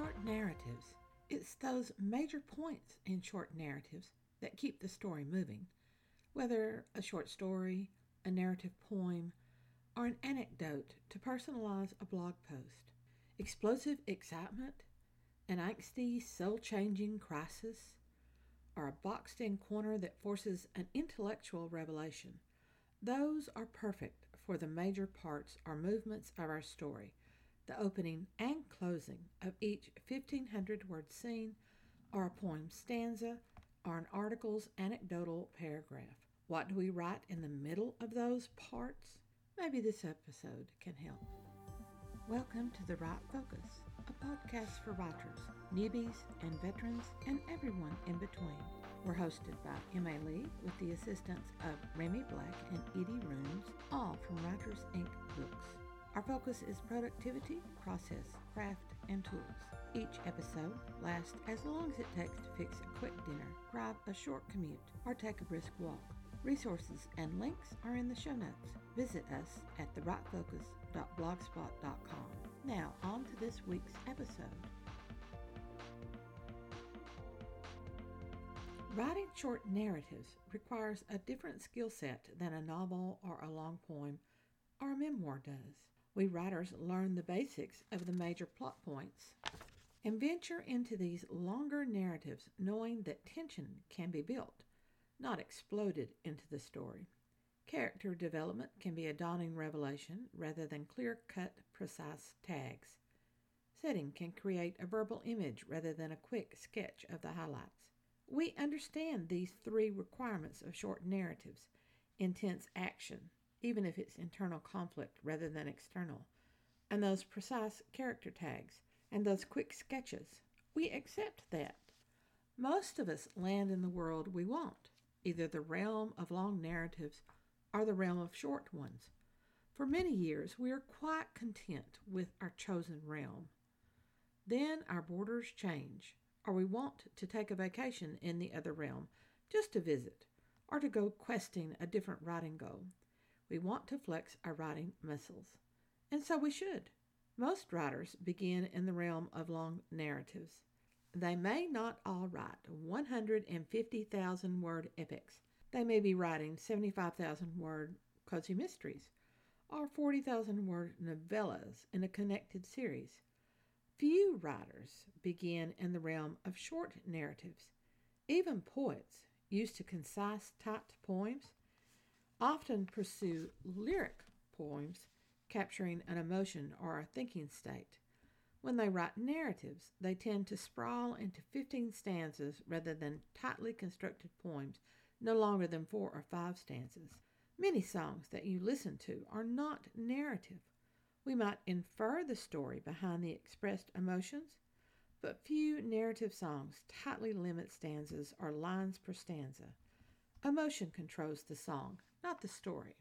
Short narratives. It's those major points in short narratives that keep the story moving. Whether a short story, a narrative poem, or an anecdote to personalize a blog post. Explosive excitement, an angsty, soul changing crisis, or a boxed in corner that forces an intellectual revelation. Those are perfect for the major parts or movements of our story, the opening and closing of each 1500 word scene, or a poem stanza, or an article's anecdotal paragraph. What do we write in the middle of those parts? Maybe this episode can help. Welcome to The Write Focus, a podcast for writers, newbies, and veterans, and everyone in between. We're hosted by M.A. Lee with the assistance of Remy Black and Edie Rooms, all from Writers Inc. Books. Our focus is productivity, process, craft, and tools. Each episode lasts as long as it takes to fix a quick dinner, grab a short commute, or take a brisk walk. Resources and links are in the show notes. Visit us at thewritefocus.blogspot.com. Now, on to this week's episode. Writing short narratives requires a different skill set than a novel or a long poem or a memoir does. We writers learn the basics of the major plot points and venture into these longer narratives knowing that tension can be built not exploded into the story. Character development can be a dawning revelation rather than clear cut, precise tags. Setting can create a verbal image rather than a quick sketch of the highlights. We understand these three requirements of short narratives intense action, even if it's internal conflict rather than external, and those precise character tags, and those quick sketches. We accept that. Most of us land in the world we want either the realm of long narratives or the realm of short ones. For many years, we are quite content with our chosen realm. Then our borders change, or we want to take a vacation in the other realm, just to visit, or to go questing a different writing goal. We want to flex our writing muscles. And so we should. Most writers begin in the realm of long narratives. They may not all write 150,000 word epics. They may be writing 75,000 word cozy mysteries or 40,000 word novellas in a connected series. Few writers begin in the realm of short narratives. Even poets, used to concise, typed poems, often pursue lyric poems capturing an emotion or a thinking state. When they write narratives, they tend to sprawl into 15 stanzas rather than tightly constructed poems no longer than four or five stanzas. Many songs that you listen to are not narrative. We might infer the story behind the expressed emotions, but few narrative songs tightly limit stanzas or lines per stanza. Emotion controls the song, not the story.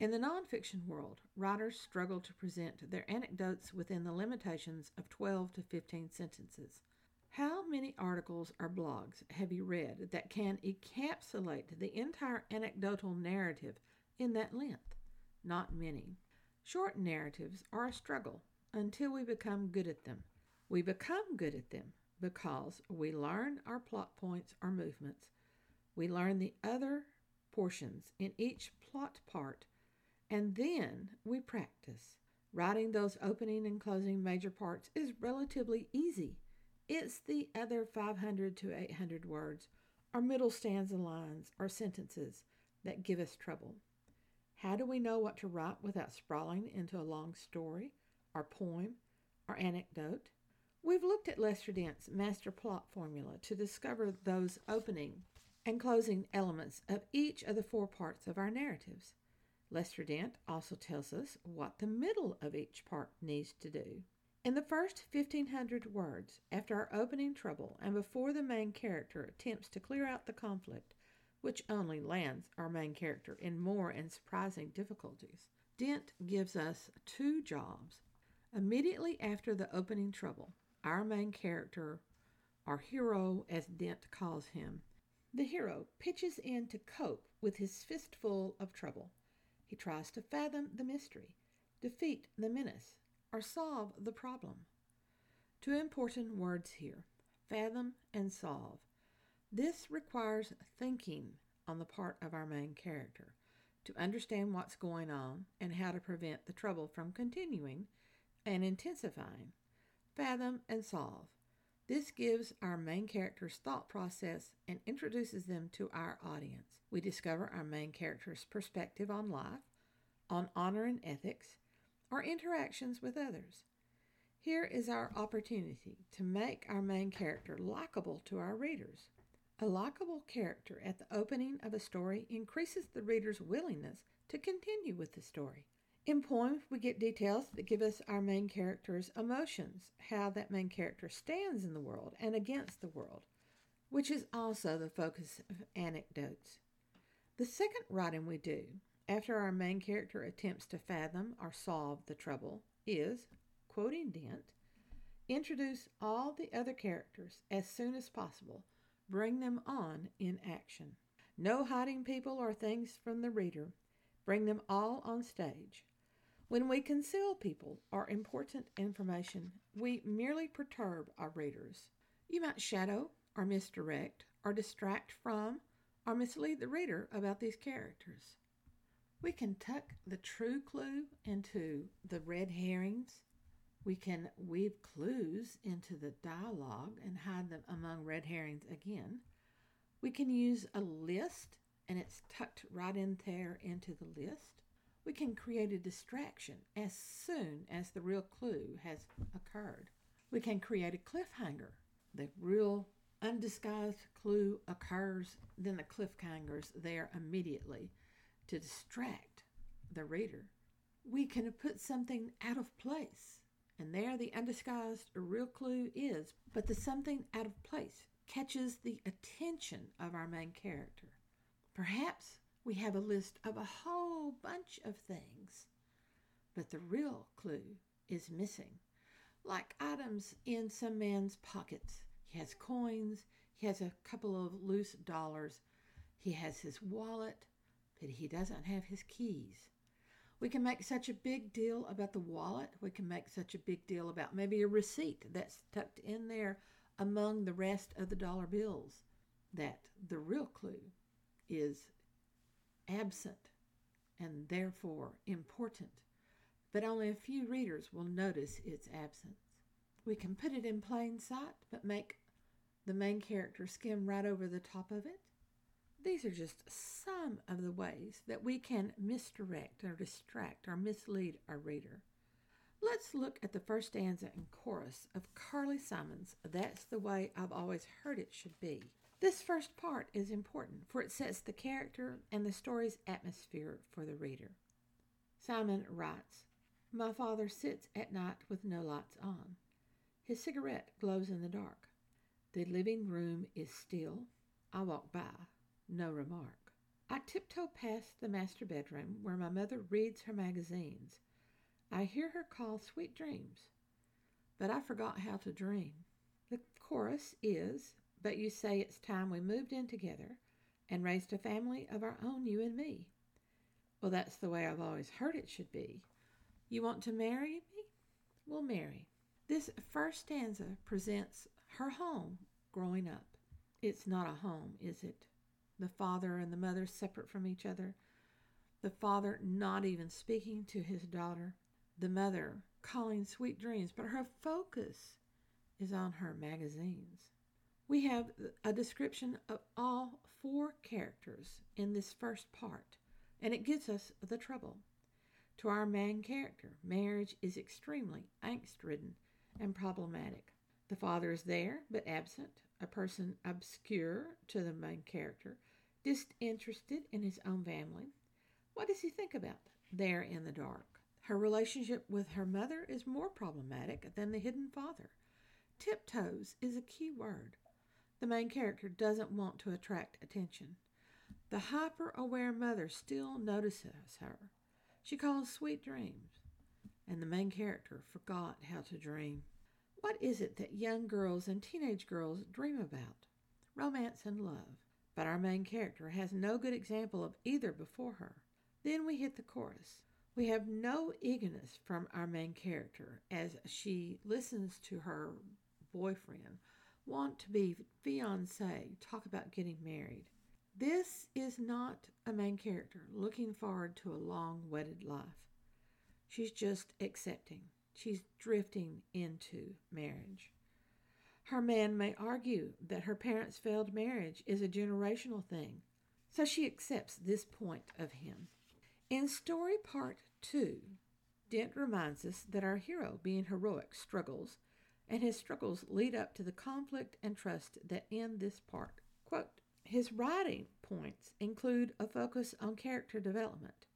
In the nonfiction world, writers struggle to present their anecdotes within the limitations of 12 to 15 sentences. How many articles or blogs have you read that can encapsulate the entire anecdotal narrative in that length? Not many. Short narratives are a struggle until we become good at them. We become good at them because we learn our plot points or movements. We learn the other portions in each plot part and then we practice. Writing those opening and closing major parts is relatively easy. It's the other 500 to 800 words, or middle stanza lines, or sentences that give us trouble. How do we know what to write without sprawling into a long story, or poem, or anecdote? We've looked at Lester Dent's master plot formula to discover those opening and closing elements of each of the four parts of our narratives. Lester Dent also tells us what the middle of each part needs to do. In the first 1500 words, after our opening trouble and before the main character attempts to clear out the conflict, which only lands our main character in more and surprising difficulties, Dent gives us two jobs. Immediately after the opening trouble, our main character, our hero as Dent calls him, the hero pitches in to cope with his fistful of trouble. He tries to fathom the mystery, defeat the menace, or solve the problem. Two important words here fathom and solve. This requires thinking on the part of our main character to understand what's going on and how to prevent the trouble from continuing and intensifying. Fathom and solve. This gives our main character's thought process and introduces them to our audience. We discover our main character's perspective on life, on honor and ethics, or interactions with others. Here is our opportunity to make our main character likable to our readers. A likable character at the opening of a story increases the reader's willingness to continue with the story. In poems, we get details that give us our main character's emotions, how that main character stands in the world and against the world, which is also the focus of anecdotes. The second writing we do, after our main character attempts to fathom or solve the trouble, is, quoting Dent, introduce all the other characters as soon as possible, bring them on in action. No hiding people or things from the reader, bring them all on stage. When we conceal people or important information, we merely perturb our readers. You might shadow or misdirect or distract from or mislead the reader about these characters. We can tuck the true clue into the red herrings. We can weave clues into the dialogue and hide them among red herrings again. We can use a list and it's tucked right in there into the list we can create a distraction as soon as the real clue has occurred. We can create a cliffhanger. The real undisguised clue occurs, then the cliffhanger's there immediately to distract the reader. We can put something out of place, and there the undisguised real clue is, but the something out of place catches the attention of our main character. Perhaps we have a list of a whole bunch of things, but the real clue is missing. Like items in some man's pockets. He has coins, he has a couple of loose dollars, he has his wallet, but he doesn't have his keys. We can make such a big deal about the wallet. We can make such a big deal about maybe a receipt that's tucked in there among the rest of the dollar bills that the real clue is absent and therefore important, but only a few readers will notice its absence. We can put it in plain sight, but make the main character skim right over the top of it. These are just some of the ways that we can misdirect or distract or mislead our reader. Let's look at the first stanza and chorus of Carly Simon's That's the Way I've Always Heard It Should Be. This first part is important, for it sets the character and the story's atmosphere for the reader. Simon writes My father sits at night with no lights on. His cigarette glows in the dark. The living room is still. I walk by, no remark. I tiptoe past the master bedroom where my mother reads her magazines. I hear her call sweet dreams, but I forgot how to dream. The chorus is but you say it's time we moved in together and raised a family of our own, you and me. Well, that's the way I've always heard it should be. You want to marry me? We'll marry. This first stanza presents her home growing up. It's not a home, is it? The father and the mother separate from each other. The father not even speaking to his daughter. The mother calling sweet dreams, but her focus is on her magazines. We have a description of all four characters in this first part, and it gives us the trouble. To our main character, marriage is extremely angst ridden and problematic. The father is there, but absent, a person obscure to the main character, disinterested in his own family. What does he think about there in the dark? Her relationship with her mother is more problematic than the hidden father. Tiptoes is a key word. The main character doesn't want to attract attention. The hyper aware mother still notices her. She calls sweet dreams, and the main character forgot how to dream. What is it that young girls and teenage girls dream about? Romance and love. But our main character has no good example of either before her. Then we hit the chorus. We have no eagerness from our main character as she listens to her boyfriend want to be fiance talk about getting married. This is not a main character looking forward to a long wedded life. She's just accepting. She's drifting into marriage. Her man may argue that her parents' failed marriage is a generational thing, so she accepts this point of him. In story part two, Dent reminds us that our hero, being heroic, struggles, and his struggles lead up to the conflict and trust that end this part. Quote, his writing points include a focus on character development.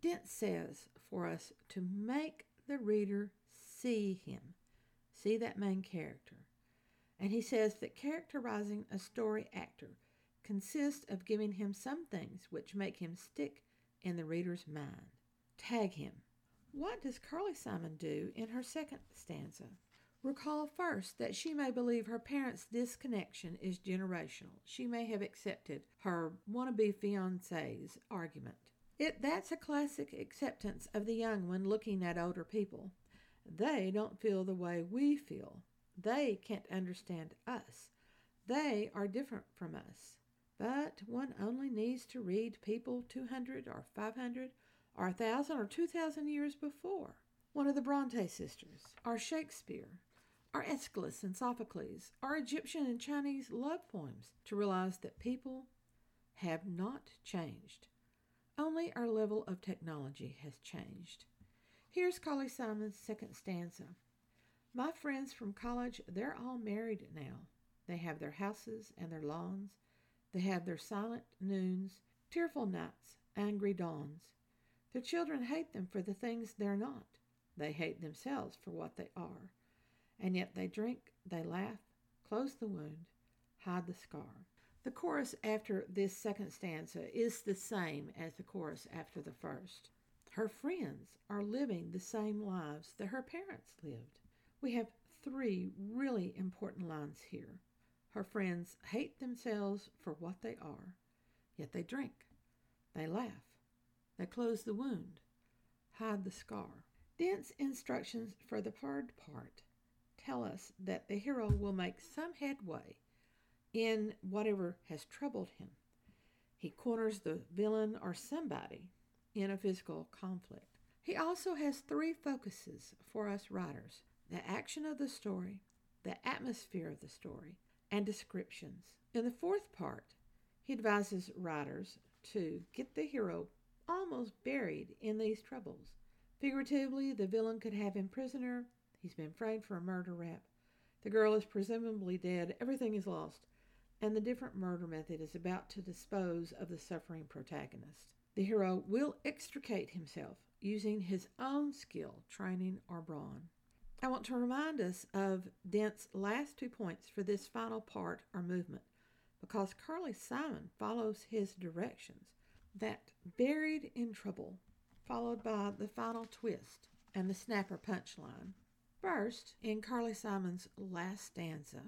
Dent says for us to make the reader see him, see that main character. And he says that characterizing a story actor consists of giving him some things which make him stick in the reader's mind. Tag him. What does Carly Simon do in her second stanza? Recall first that she may believe her parents' disconnection is generational. She may have accepted her wannabe fiance's argument. It that's a classic acceptance of the young one looking at older people. They don't feel the way we feel. They can't understand us. They are different from us. But one only needs to read people 200 or 500 or 1,000 or 2,000 years before. One of the Bronte sisters, or Shakespeare, or Aeschylus and Sophocles, or Egyptian and Chinese love poems to realize that people have not changed. Only our level of technology has changed. Here's Carly Simon's second stanza. My friends from college, they're all married now. They have their houses and their lawns. They have their silent noons, tearful nights, angry dawns. Their children hate them for the things they're not. They hate themselves for what they are. And yet they drink, they laugh, close the wound, hide the scar. The chorus after this second stanza is the same as the chorus after the first. Her friends are living the same lives that her parents lived. We have three really important lines here. Her friends hate themselves for what they are, yet they drink, they laugh, they close the wound, hide the scar. Dent's instructions for the third part tell us that the hero will make some headway in whatever has troubled him. He corners the villain or somebody in a physical conflict. He also has three focuses for us writers the action of the story, the atmosphere of the story, and descriptions. In the fourth part, he advises writers to get the hero almost buried in these troubles. Figuratively, the villain could have him prisoner. He's been framed for a murder rap. The girl is presumably dead. Everything is lost. And the different murder method is about to dispose of the suffering protagonist. The hero will extricate himself using his own skill, training, or brawn. I want to remind us of Dent's last two points for this final part or movement because Carly Simon follows his directions. That buried in trouble, followed by the final twist and the snapper punchline. First, in Carly Simon's last stanza,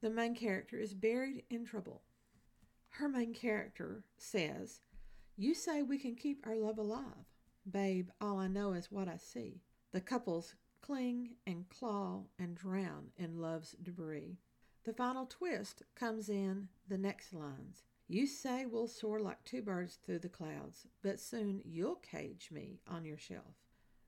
the main character is buried in trouble. Her main character says, You say we can keep our love alive. Babe, all I know is what I see. The couples cling and claw and drown in love's debris. The final twist comes in the next lines. You say we'll soar like two birds through the clouds, but soon you'll cage me on your shelf.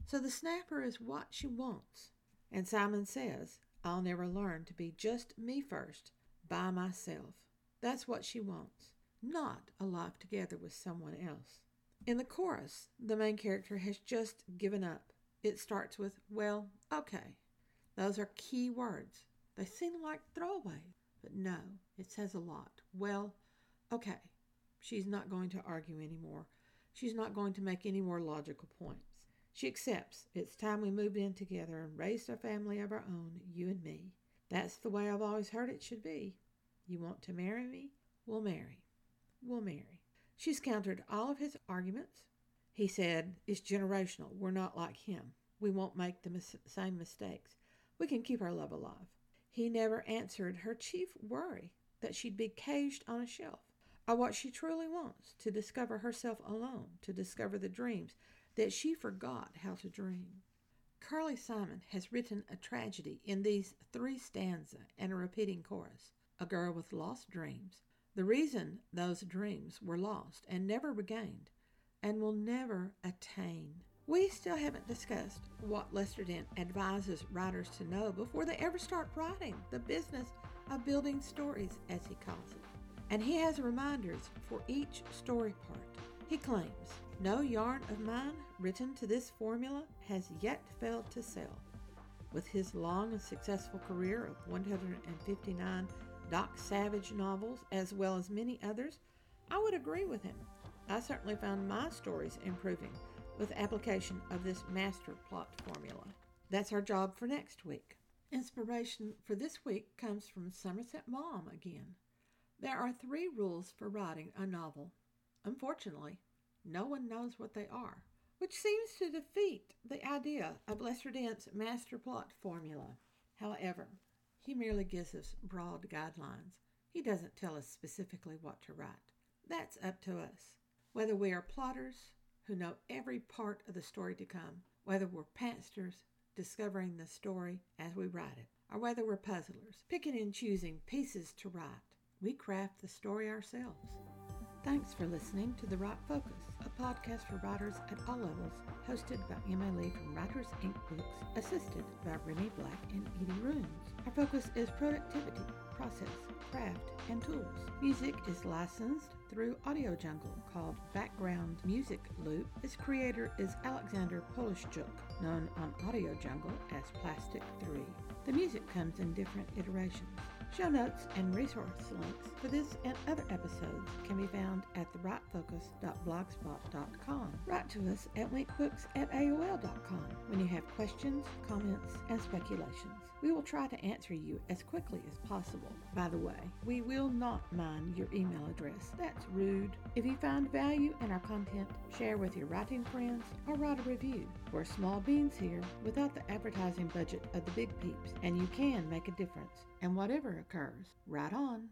So the snapper is what she wants. And Simon says, I'll never learn to be just me first, by myself. That's what she wants, not a life together with someone else. In the chorus, the main character has just given up it starts with, well, okay. Those are key words. They seem like throwaways, but no, it says a lot. Well, okay. She's not going to argue anymore. She's not going to make any more logical points. She accepts it's time we moved in together and raised a family of our own, you and me. That's the way I've always heard it should be. You want to marry me? We'll marry. We'll marry. She's countered all of his arguments he said, It's generational. We're not like him. We won't make the mis- same mistakes. We can keep our love alive. He never answered her chief worry that she'd be caged on a shelf, or what she truly wants to discover herself alone, to discover the dreams that she forgot how to dream. Carly Simon has written a tragedy in these three stanzas and a repeating chorus A girl with lost dreams. The reason those dreams were lost and never regained and will never attain. We still haven't discussed what Lester Dent advises writers to know before they ever start writing the business of building stories, as he calls it. And he has reminders for each story part. He claims no yarn of mine written to this formula has yet failed to sell. With his long and successful career of 159 Doc Savage novels, as well as many others, I would agree with him. I certainly found my stories improving with application of this master plot formula. That's our job for next week. Inspiration for this week comes from Somerset Maugham again. There are three rules for writing a novel. Unfortunately, no one knows what they are, which seems to defeat the idea of Lester Dent's master plot formula. However, he merely gives us broad guidelines. He doesn't tell us specifically what to write. That's up to us. Whether we are plotters who know every part of the story to come, whether we're pantsters discovering the story as we write it, or whether we're puzzlers picking and choosing pieces to write, we craft the story ourselves. Thanks for listening to The Write Focus, a podcast for writers at all levels, hosted by M.A. Lee from Writers Inc. Books, assisted by Remy Black and Edie Runes. Our focus is productivity, process, craft, and tools. Music is licensed through Audio Jungle called Background Music Loop. Its creator is Alexander Polishchuk, known on Audio Jungle as Plastic 3. The music comes in different iterations. Show notes and resource links for this and other episodes can be found at thewritefocus.blogspot.com. Write to us at winkbooks at AOL.com when you have questions, comments, and speculations. We will try to answer you as quickly as possible. By the way, we will not mind your email address. That's rude. If you find value in our content, share with your writing friends or write a review. We're small beans here without the advertising budget of the big peeps, and you can make a difference. And whatever occurs, right on.